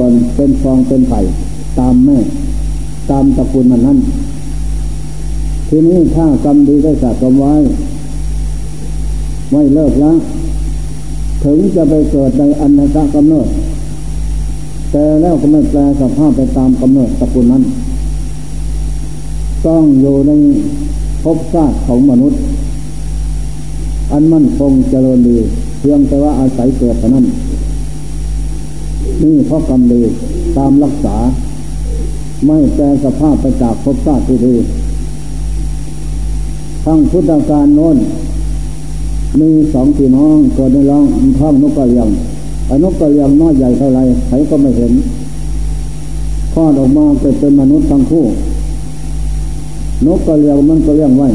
ตนเป็นฟองเป็นไผ่ตามแม่ ตามตระกูลมันนั้นทีนี้ถ้ากรรมดีได้สะสมไว้ ไม่เลิกละถึงจะไปเกิดในอันตกำเนิด แต่แล้วก็ไม่แปลสภาพไปตามกำเนิดตระกูลนั้น ต้องอยู่ในภพชาติของมนุษย์ อันมั่นคงเจริญดี เพียงแต่ว่าอาศัยเกิดเท่านั้น นี่เพราะกรรมดีตามรักษา ไม่แปลสภาพไปจากภพชาติที่ดีทั้งพุทธการโน้นมีสองพี่น้องเกิดในร้องท้องนกกระเรียงไอ้นกกระเรียงน้อยใหญ่เท่าไรใครก็ไม่เห็นคลอดออกมาเกิดเป็นมนุษย์ทั้งคู่ นกกระเรียงมันก็เลี้ยงไว้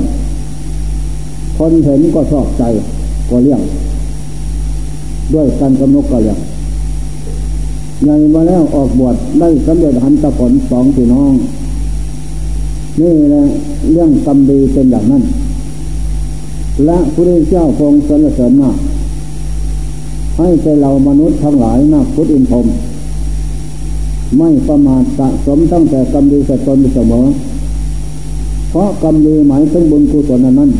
คนเห็นก็ชอบใจก็เลี้ยง ด้วยกันกับนกกระเรียง ใหญ่มาแล้วออกบวชได้สำเร็จหันตะผลสองพี่น้อง นี่แหละเรื่องกรรมดีเป็นอย่างนั้น และพระเจ้าทรงสรรเสริญมากให้ใจเรามนุษย์ทั้งหลายนักพุทธอินทรมไม่ประมาทสะสมตั้งแต่กรรมดีสตนเสมอ เพราะกรรมดีหมายถึงบุญกุศลนั้น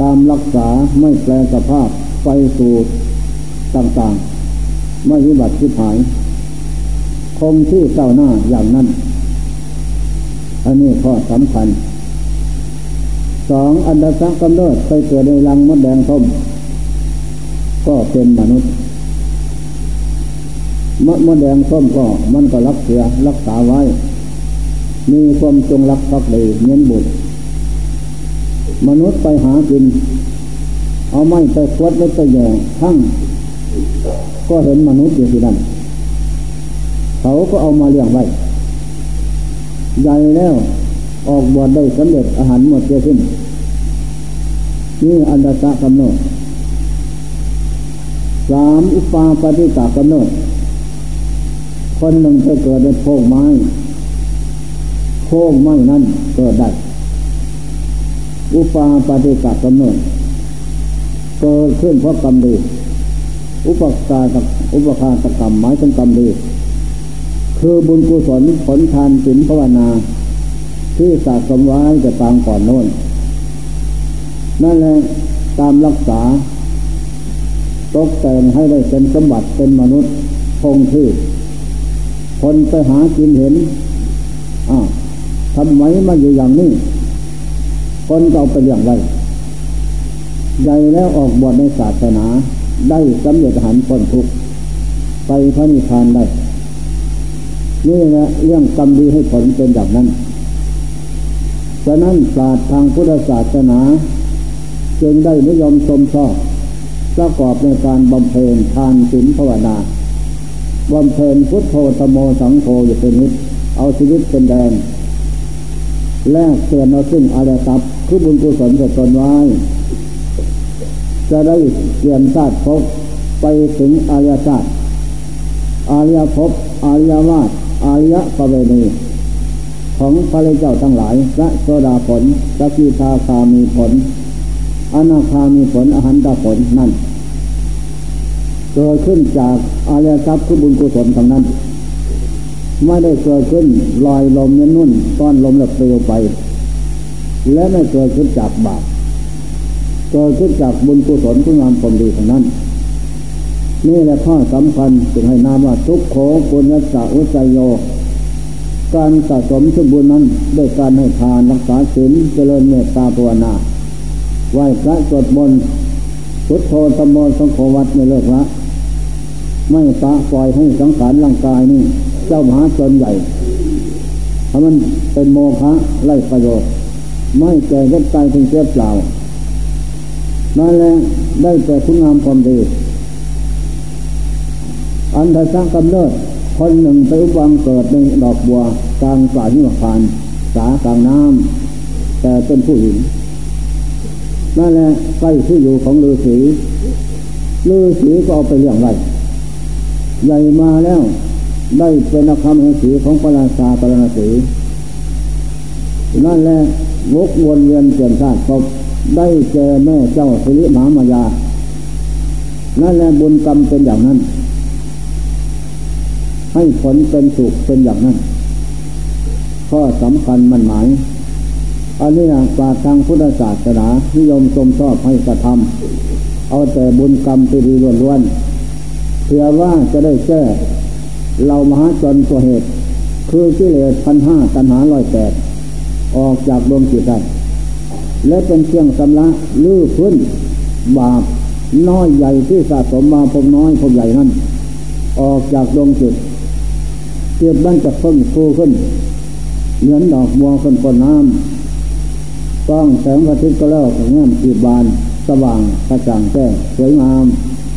ตามรักษาไม่แปลสภาพไปสู่ต่างๆ ไม่วิบัติทิหาย คงที่เจ้าหน้าอย่างนั้น อันนี้ข้อสำคัญสองอันดาสักกำเนิดไปเกิดในรังมดแดงส้มก็เป็นมนุษย์มดมดแดงส้มก็มันก็รักเสียรักษาไว้ มีความจงรักภักดีเน้นบุตรมนุษย์ไปหากิน เอาไม้ไปควัดแล้ไปแย่ทั้ง ก็เห็นมนุษย์อยู่ที่นั่น เขาก็เอามาเลี้ยงไว้ใหญ่แล้วออกบวชได้สำเร็จอาหารหมดเสียสิ้น นี่อันดาตะกำเนิดสามอุปาปฏิกากำเนิด คนหนึ่งจะเกิดในโพงไม้ โพงไม้นั้นเกิดได้อุปาปฏิกากำเนิดเกิดขึ้นเพราะกรรมดี อุปการอุปคาตกรรมหมายถึงกรรมดีคือบุญกุศลผลทานศีลภาวนา ที่สะสมไว้จะตามก่อนโน้น นั่นแหละตามรักษา ตกแต่งให้ได้เป็นสมบัติเป็นมนุษย์คงที่คนไปหากินเห็นอ้าวทำไมมาอยู่อย่างนี้ คนเราไปอย่างไรใหญ่แล้วออกบวชในศาสนา ได้สำเร็จหันคนทุกไปพระนิพพานได้ นี่แหละเรื่องกรรมดีให้ผลเป็นแบบนั้นฉะนั้นศาสตร์ทางพุทธศาสนา จึงได้นิยมชมชอบประกอบในการบำเพ็ญทานศีลภาวนาบำเพ็ญพุทโธธโมสังโฆอยู่เป็นนิดเอาชีวิตเป็นแดนแลกเตือนเอาซึ่งอารยทรัพย์คือบุญกุศลจะตนไว้ จะได้เกี่ยนชาติพบไปถึงอารยชาติอารยภพอารยวาสอารยปเวณีของพระเจ้าทั้งหลายพระโสดาผลสกิทาคามีผลอนาคามีผลอหันตผลนั่นเกิดขึ้นจากอารยทรัพย์คือบุญกุศลทางนั้น ไม่ได้เกิดขึ้นลอยลมเน้นนุ่นต้อนลมแล้วเปลวไป และไม่เกิดขึ้นจากบาป เกิดขึ้นจากบุญกุศลคุณงามความดีทางนั้น นี่แหละข้อสำคัญจึงให้นามว่าทุกโขปุญญสาอุจโย การสะสมสมบูรณ์นั้นด้วยการให้ทานรักษาศีลเจริญเมตตาภาวนาไหว้พระสวดมนต์พุทโธธรรมสังโฆวัดไม่เลิกละไม่ตะปล่อยให้สังขารร่างกายนี่เจ้ามหาชนใหญ่ถ้ามันเป็นโมฆะไร้ประโยชน์ ไม่แก่ก็ตายเป็นเสียเปล่า นั่นแหละได้แต่คุณงามความดี อันใดสร้างกำเนิด คนหนึ่งไปอุบังเกิดในดอกบัวกลางป่าหิมพานสากลางน้ำแต่เป็นผู้หญิงนั่นแหละใกล้ที่อยู่ของฤาษีฤาษีก็เอาไปเลี้ยงไว้ใหญ่มาแล้วได้เป็นนักธรรมแห่งสีของพระราชาปรณสีนั่นแหละวกวนเวียนเปลี่ยนชาติพบ ได้เจอแม่เจ้าสิริมามายา นั่นแหละบุญกรรมเป็นอย่างนั้น ให้ผลเป็นสุขเป็นอย่างนั้น ข้อสำคัญมันหมาย อันนี้นะปาทางพุทธศาสนานิยมชมชอบให้กระทำเอาแต่บุญกรรมตีดีล้วนๆเพื่อว่าจะได้แก้เรามหาจนตัวเหตุ คือกิเลสพันห้าตัณหาร้อยแปดออกจากดวงจิตได้ และเป็นเครื่องสำละลื้อพื้นบาปน้อยใหญ่ที่สะสมมาพมน้อยพมใหญ่นั้น ออกจากดวงจิตจิตมันจะเพิ่งฟูขึ้น เหมือนดอกบัวขึ้นบนน้ำต้องแสงพระอาทิตย์ก็แล้วแง่มจีบบานสว่างกระจ่างแจ้งสวยงาม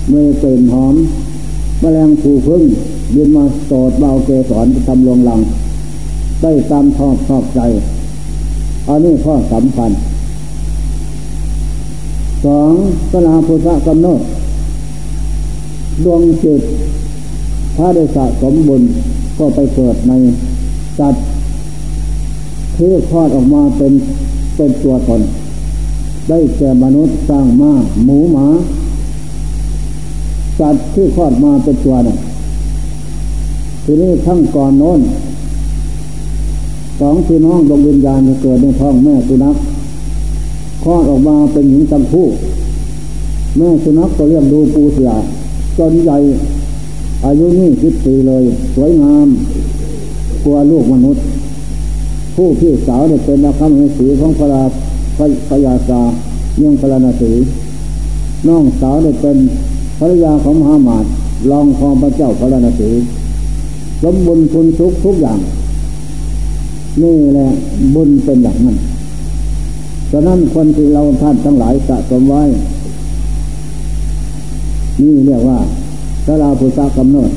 เมื่อกลิ่นหอมแมลงผูพึ่งบินมาโสดเบาเกสรทำลงหลัง ได้ตามชอบชอบใจ อันนี้ข้อสำคัญ สองสลาพุทธกำหนด ดวงจิต ถ้าได้สะสมบุญก็ไปเกิดในสัตว์ที่คลอดออกมาเป็นเป็นตัวตน ได้แก่มนุษย์สร้างมาหมูหมา สัตว์ที่คลอดมาเป็นตัวน่ะทีนี้ทั้งก่อนโน้นสองพี่น้องดวงวิญญาณจะเกิดในท้องแม่สุนัข คลอดออกมาเป็นหญิงทั้งคู่ แม่สุนัขก็เรียกดูปูเสียจนใหญ่อายุนี่สิบปีเลย สวยงามกลัวลูกมนุษย์ ผู้พี่สาวเนี่ยเป็นนักขมสีของพระราพยาสาเมืองพระนาสีน้องสาวเนี่ยเป็นภรรยาของมหามาตรองคองพระเจ้าพระนาสีสมบุญคุณทุกทุกอย่าง นี่แหละบุญเป็นอย่างนั้น ฉะนั้นคนที่เราท่านทั้งหลายสะสมไว้ นี่เรียกว่าสลาภุษากำเนิด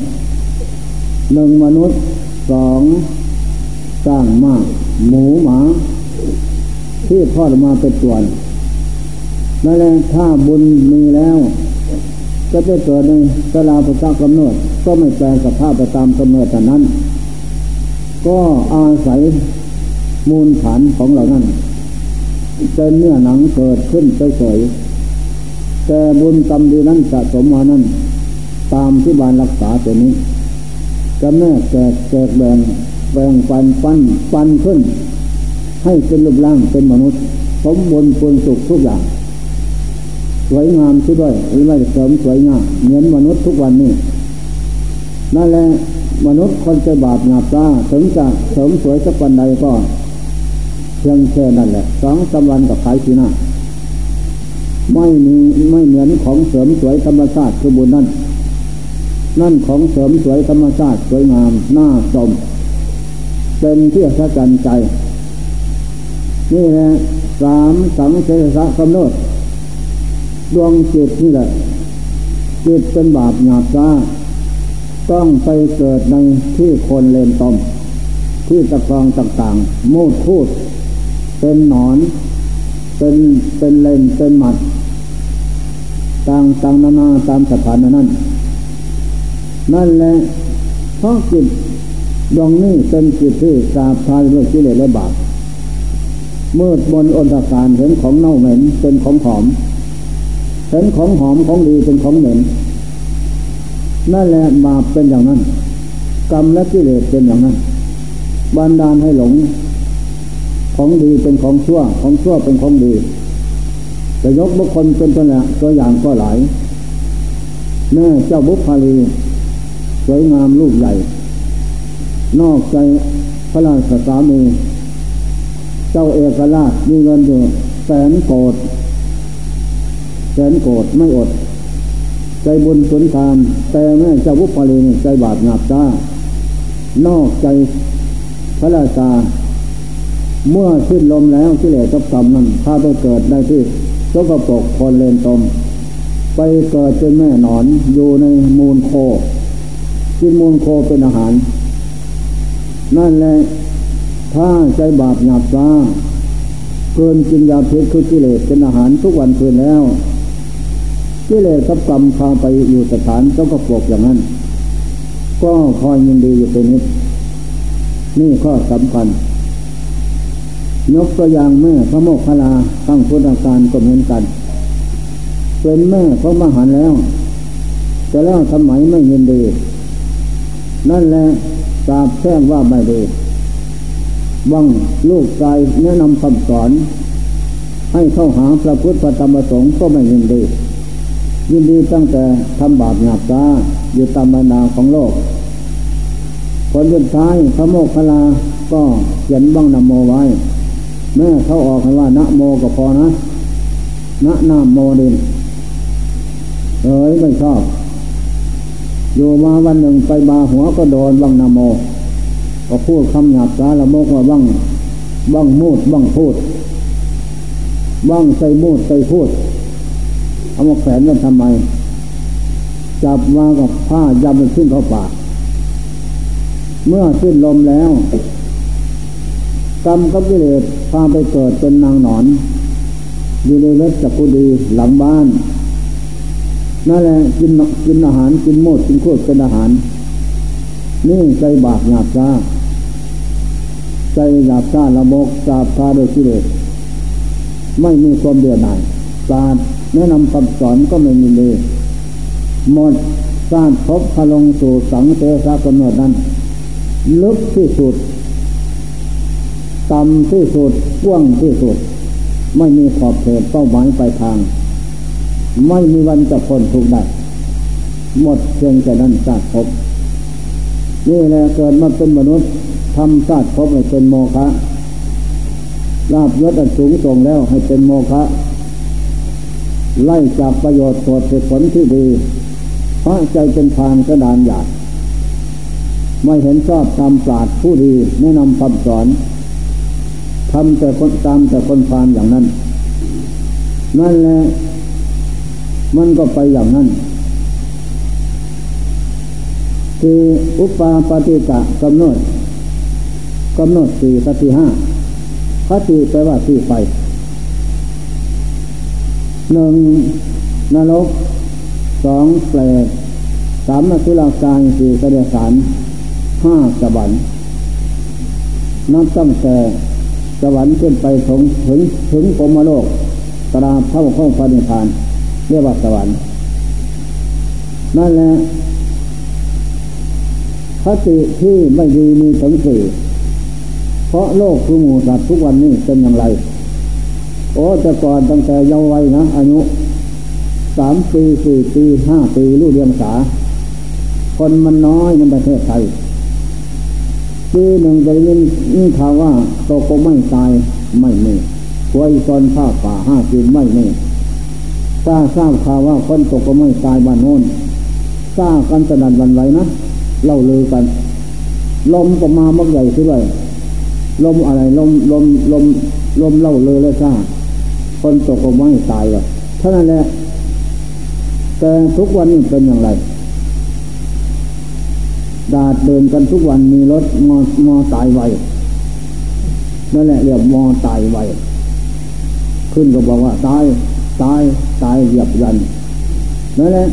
หนึ่งมนุษย์สองสร้างมาก หมูหมา ที่ทอดมาเป็นตัวนั่นแหละถ้าบุญมีแล้ว ก็จะเกิดในสลาภุษากำเนิดก็ไม่แปลสภาพไปตามกำเนิดแต่นั้น ก็อาศัยมูลฐานของเรานั้น เป็นเนื้อหนังเกิดขึ้นเฉยๆแต่บุญกรรมดีนั้นสะสมมานั้น ตามที่บานรักษาตัวนี้จะแม่แกกแกกแบ่งแบ่งปันปันปันขึ้น ให้เป็นรูปร่างเป็นมนุษย์ สมบูรณ์ผลสุขทุกอย่าง สวยงามที่ด้วยหรือไม่เสริมสวยงามเหมือนมนุษย์ทุกวันนี้นั่นแหละมนุษย์คนจะบาปหยาบตาถึงจะเสริมสวยสักวันใดก็ พียงแค่นั้นแหละสองสาวันกับขายทีหน้า ไม่มีไม่เหมือนของเสริมสวยธรรมชาติคือบุญนั่น นั่นของเสริมสวยธรรมชาติสวยงามหน้าสมเป็นที่อัศจรรย์ใจ นี่แหละสามสังเสสะกำเนิดดวงจิตนี่แหละจิตเป็นบาปหยาบจ้า ต้องไปเกิดในที่คนเลนตม ที่ตะกรองต่างๆ โมดพูด เป็นหนอน เป็นเป็นเลนเป็นหมัดต่างต่างนานาตามสถานนั้น นั่นแหละเพราะจิตดวงนี้เป็นจิตที่สาบทายด้วยกิเลสและบาปเมื่อบนอนตการเห็นของเน่าเหม็นเป็นของหอม เห็นของหอมของดีเป็นของเหม็น นั่นแหละบาปเป็นอย่างนั้น กรรมและกิเลสเป็นอย่างนั้นบันดาลให้หลง ของดีเป็นของชั่ว ของชั่วเป็นของดีจะยกบุคคลเป็นตัวอย่างตัวอย่างก็หลายแม่เจ้าบุพาลีสวยงามลูกใหญ่ นอกใจพระราชสามี เจ้าเอกราชมีเงินอยู่แสนโกดแสนโกดไม่อด ใจบุญสุนทานแต่แม่เจ้าบุพาลีใจบาปหนักจ้านอกใจพระราชา เมื่อสิ้นลมแล้วกิเลสกับกรรมนั้นถ้าไปเกิดได้ที่สกปรกคนเลนตม ไปเกิดเป็นแม่หนอนอยู่ในมูลโค กินมูลโคเป็นอาหาร นั่นแหละถ้าใจบาปหยาบซาเกินกินยาพิษคือกิเลสเป็นอาหารทุกวันคืนแล้วกิเลสกับกรรมพาไปอยู่สถานสกปรกอย่างนั้น ก็คอยยินดีอยู่เป็นนิดนี่ข้อสำคัญ ยกตัวอย่างแม่พระโมกขลาตั้งพุทธการก็เหมือนกัน เป็นแม่พระมหันแล้ว แต่แล้วสมัยไม่ยินดี นั่นแหละสาบแช่งว่าไม่ดีวังลูกใจแนะนำคำสอน ให้เข้าหาพระพุทธธรรมสงฆ์ก็ไม่ยินดี ยินดีตั้งแต่ทำบาปหยาบตาอยู่ตามบรรดาของโลกผลสุดท้ายพระโมคคัลลาก็เขียนบ้างนโมไว้ แม่เขาออกให้ว่านะโมก็พอนะนะนามโมดินเอ้ยไม่ชอบ อยู่มาวันหนึ่งไปบาหัวก็โดนบ้างนโม ก็พูดคำหยาบตาละโมกว่าบ้างบ้างมูดบ้างพูด บ้างใส่มูดใส่พูด เอามาแขวนกันทำไม จับมากับผ้ายำมันขึ้นเข้าปาก เมื่อสิ้นลมแล้ว กรรมกับกิเลสพาไปเกิดเป็นนางหนอนอยู่ในเวชจักุดีหลังบ้านนั่นแหละกินกินอาหารกินโมดกินขวดเป็นอาหาร นี่ใจบาปหยาบซาใจหยาบซาละโมกสาบพาโดยกิเลสไม่มีความเดือดหน่ายศาสตร์แนะนำคำสอนก็ไม่มีเลย หมดศาสตร์พบพลงสู่สังเสสกำเนิดนั้น ลึกที่สุด ต่ำที่สุดกว้างที่สุด ไม่มีขอบเขตเป้าหมายปลายทาง ไม่มีวันจะพ้นทุกได้หมดเพียงแต่นั้นศาสตร์พบนี่แหละเกิดมาเป็นมนุษย์ทำศาสตร์พบให้เป็นโมฆะลาบยศอันสูงส่งแล้วให้เป็นโมฆะไล่จากประโยชน์สดผลที่ดีพระใจเป็นทางกระดานหยาดไม่เห็นชอบตามปราดผู้ดีแนะนำคำสอน ทำแต่คนตามแต่คนฟานอย่างนั้น นั่นแหละมันก็ไปอย่างนั้น คืออุปาปฏิกะกำหนดกำหนดสี่สติห้าคติแปลว่าที่ไปหนึ่งนรกสองแปลกสามนสุรากายสี่เสดสารห้าสวรรค์นับตั้งแต่ สวรรค์ขึ้นไปถึงถึงถึงปมโลกตราเท่าข้องพระนิพพาน เรียกว่าสวรรค์นั่นแหละคติที่ไม่ดีมีถึงสี่เพราะโลกคือหมู่สัตว์ทุกวันนี้เป็นอย่างไร โอ้แต่ก่อนตั้งแต่เยาว์วัยนะอายุสามปีสี่ปีห้าปีรู้เรียงสา คนมันน้อยในประเทศไทย ปีหนึ่งจะยินข่าวว่าโตก็ไม่ตายไม่เมีควยซอนผ้าป่าห้าจีนไม่เมีทราทราบข่าวว่าคนตกก็ไม่ตายบ้านโน้นทราบกันสนันวันไหวนะเล่าลือกัน ลมก็มามักใหญ่ขึ้นเลยลมอะไรลมลมลมลมเล่าเลยเลยทราบคนตกก็ไม่ตายเลยเท่านั้นแหละแต่ทุกวันนี้เป็นอย่างไร ดาดเดินกันทุกวันมีรถมอมอตายไวนั่นแหละเรียกมอตายไวขึ้นก็บอกว่าตายตายตายเหยียบยันนั่นแหละ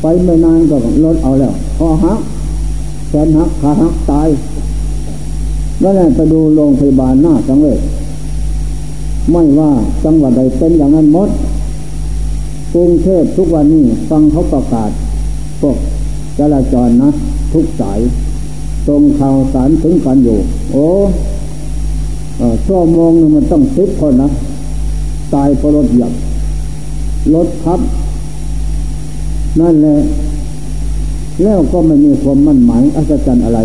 ไปไม่นานก็รถเอาแล้วคอหักแขนหักขาหักตายนั่นแหละไปดูโรงพยาบาลหน้าสังเวชไม่ว่าจังหวัดใดเป็นอย่างนั้นหมดกรุงเทพทุกวันนี้ฟังเขาประกาศพวกจราจรนะ ทุกสาย ตรงข่าวสารถึงกันอยู่ โอ้ชั่วโมงนึงมันต้องสิบคนนะ ตายเพราะรถหยับรถทับ นั่นแหละ แล้วก็ไม่มีความมั่นหมายอัศจรรย์อะไร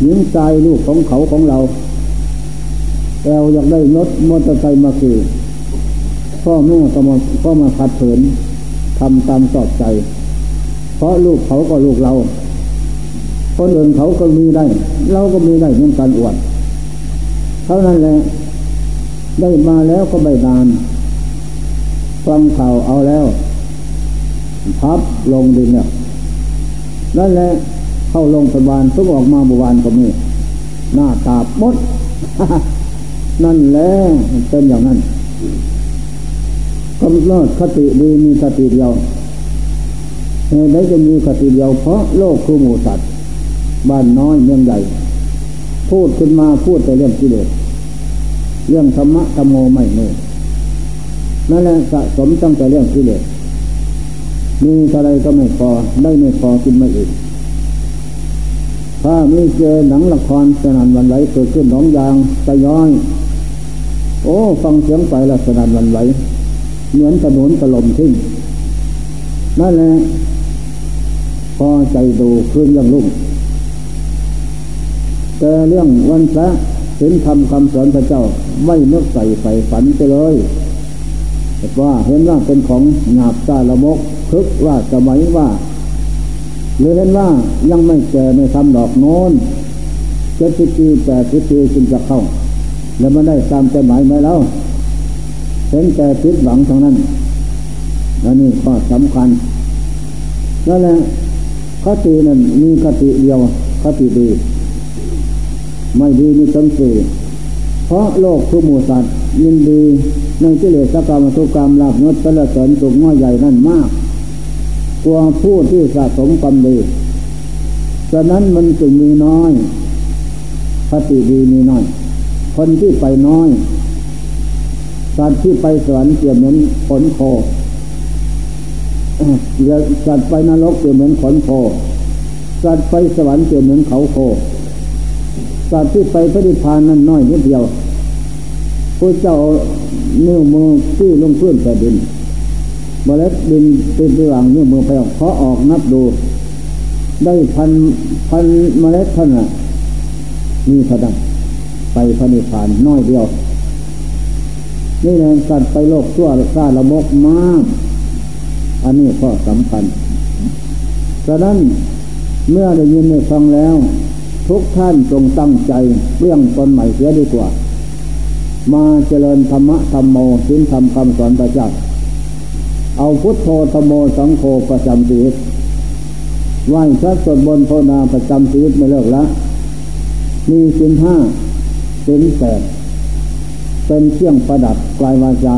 หญิงชายลูกของเขาของเราเราอยากได้รถมอเตอร์ไซค์มาคือพ่อแม่ก็มาก็มาขัดเผินทำตามสอบใจ เพราะลูกเขาก็ลูกเรา คนอื่นเขาก็มีได้ เราก็มีได้เหมือนกันอวดเท่านั้นแหละได้มาแล้วก็ไม่นานฟังข่าวเอาแล้ว พับลงดินเนี่ยนั่นแหละเข้าลงพยาบาลทุกออกมาบุวานก็มีหน้าตาบดนั่นแหละเป็นอย่างนั้นกำเนิดคติดีมีคติเดียวเหตุใดจะมีคติเดียวเพราะโลกคือหมูสัตว์ บ้านน้อยเมืองใหญ่ พูดขึ้นมาพูดแต่เรื่องกิเลสเรื่องธรรมะธรรมโมไม่เน่นั่นแหละสะสมตั้งแต่เรื่องกิเลสมีอะไรก็ไม่พอได้ไม่พอกินไม่อิ่มถ้ามีเจอหนังละครสนันวันไหวเกิดขึ้นหนองยางตะย้อย โอ้ฟังเสียงไปละสนันวันไหวเหมือนถนนถล่มทิ้งนั่นแหละพอใจดูคืนยังลุ่ง แต่เรื่องวันพระห็นคำคำสอนพระเจ้าไม่นึกใส่ใส่ฝันไปเลยว่าเห็นว่าเป็นของหงาบซาละมกคึกว่าสมัยว่าหรือเห็นว่ายังไม่แก่ไม่ทำดอกโน้นเจ็ดสิบปีแปดสิบปีจึงจะเข้า แล้วมันได้ตามใจหมายไหมแล้วเห็นแต่พิษหวังทางนั้นและนี่ข้อสำคัญนั่นแหละคตินั้นมีคติเดียวคติดี ไม่ดีมีตั้งสี่เพราะโลกทุกหมู่สัตว์ยินดีในกิเลสกรรมทุกกรรมลาบยศสละเสริญสุขน้อยใหญ่นั่นมากกว่าผู้ที่สะสมกรรมดีฉะนั้นมันจึงมีน้อยคติดีมีน้อย คนที่ไปน้อยสัตว์ที่ไปสวรรค์เปรียบเหมือนขนโคสัตว์ไปนรกเปรียบเหมือนขนโคสัตว์ไปสวรรค์เปรียบเหมือนเขาโค สัตว์ที่ไปพระนิพพานนั้นน้อยนิดเดียวพระเจ้านิ้วมือที่ลงพื้นแผ่นดินเมล็ดดินเป็นระหว่างนิ้วมือไปออกเพาะออกนับดู ได้พันพันเมล็ดท่านอะมีพดังไปพระนิพพานน้อยเดียว นี่แหละสัตว์ไปโลกชั่วซาละมกมาก อันนี้ข้อสำคัญฉะนั้นเมื่อได้ยินได้ฟังแล้ว ทุกท่านจงตั้งใจเรื่องตนใหม่เสียดีกว่า มาเจริญธรรมะธรรมโมสิ้นธรรมคำสอนพระเจ้าเอาพุทโธธรรมโมสังโฆประจำชีวิตไหว้พระสวดบนโพนาประจำชีวิตไม่เลิกละ มีสินห้าสินแปดเป็นเครื่องประดับกลายวาจา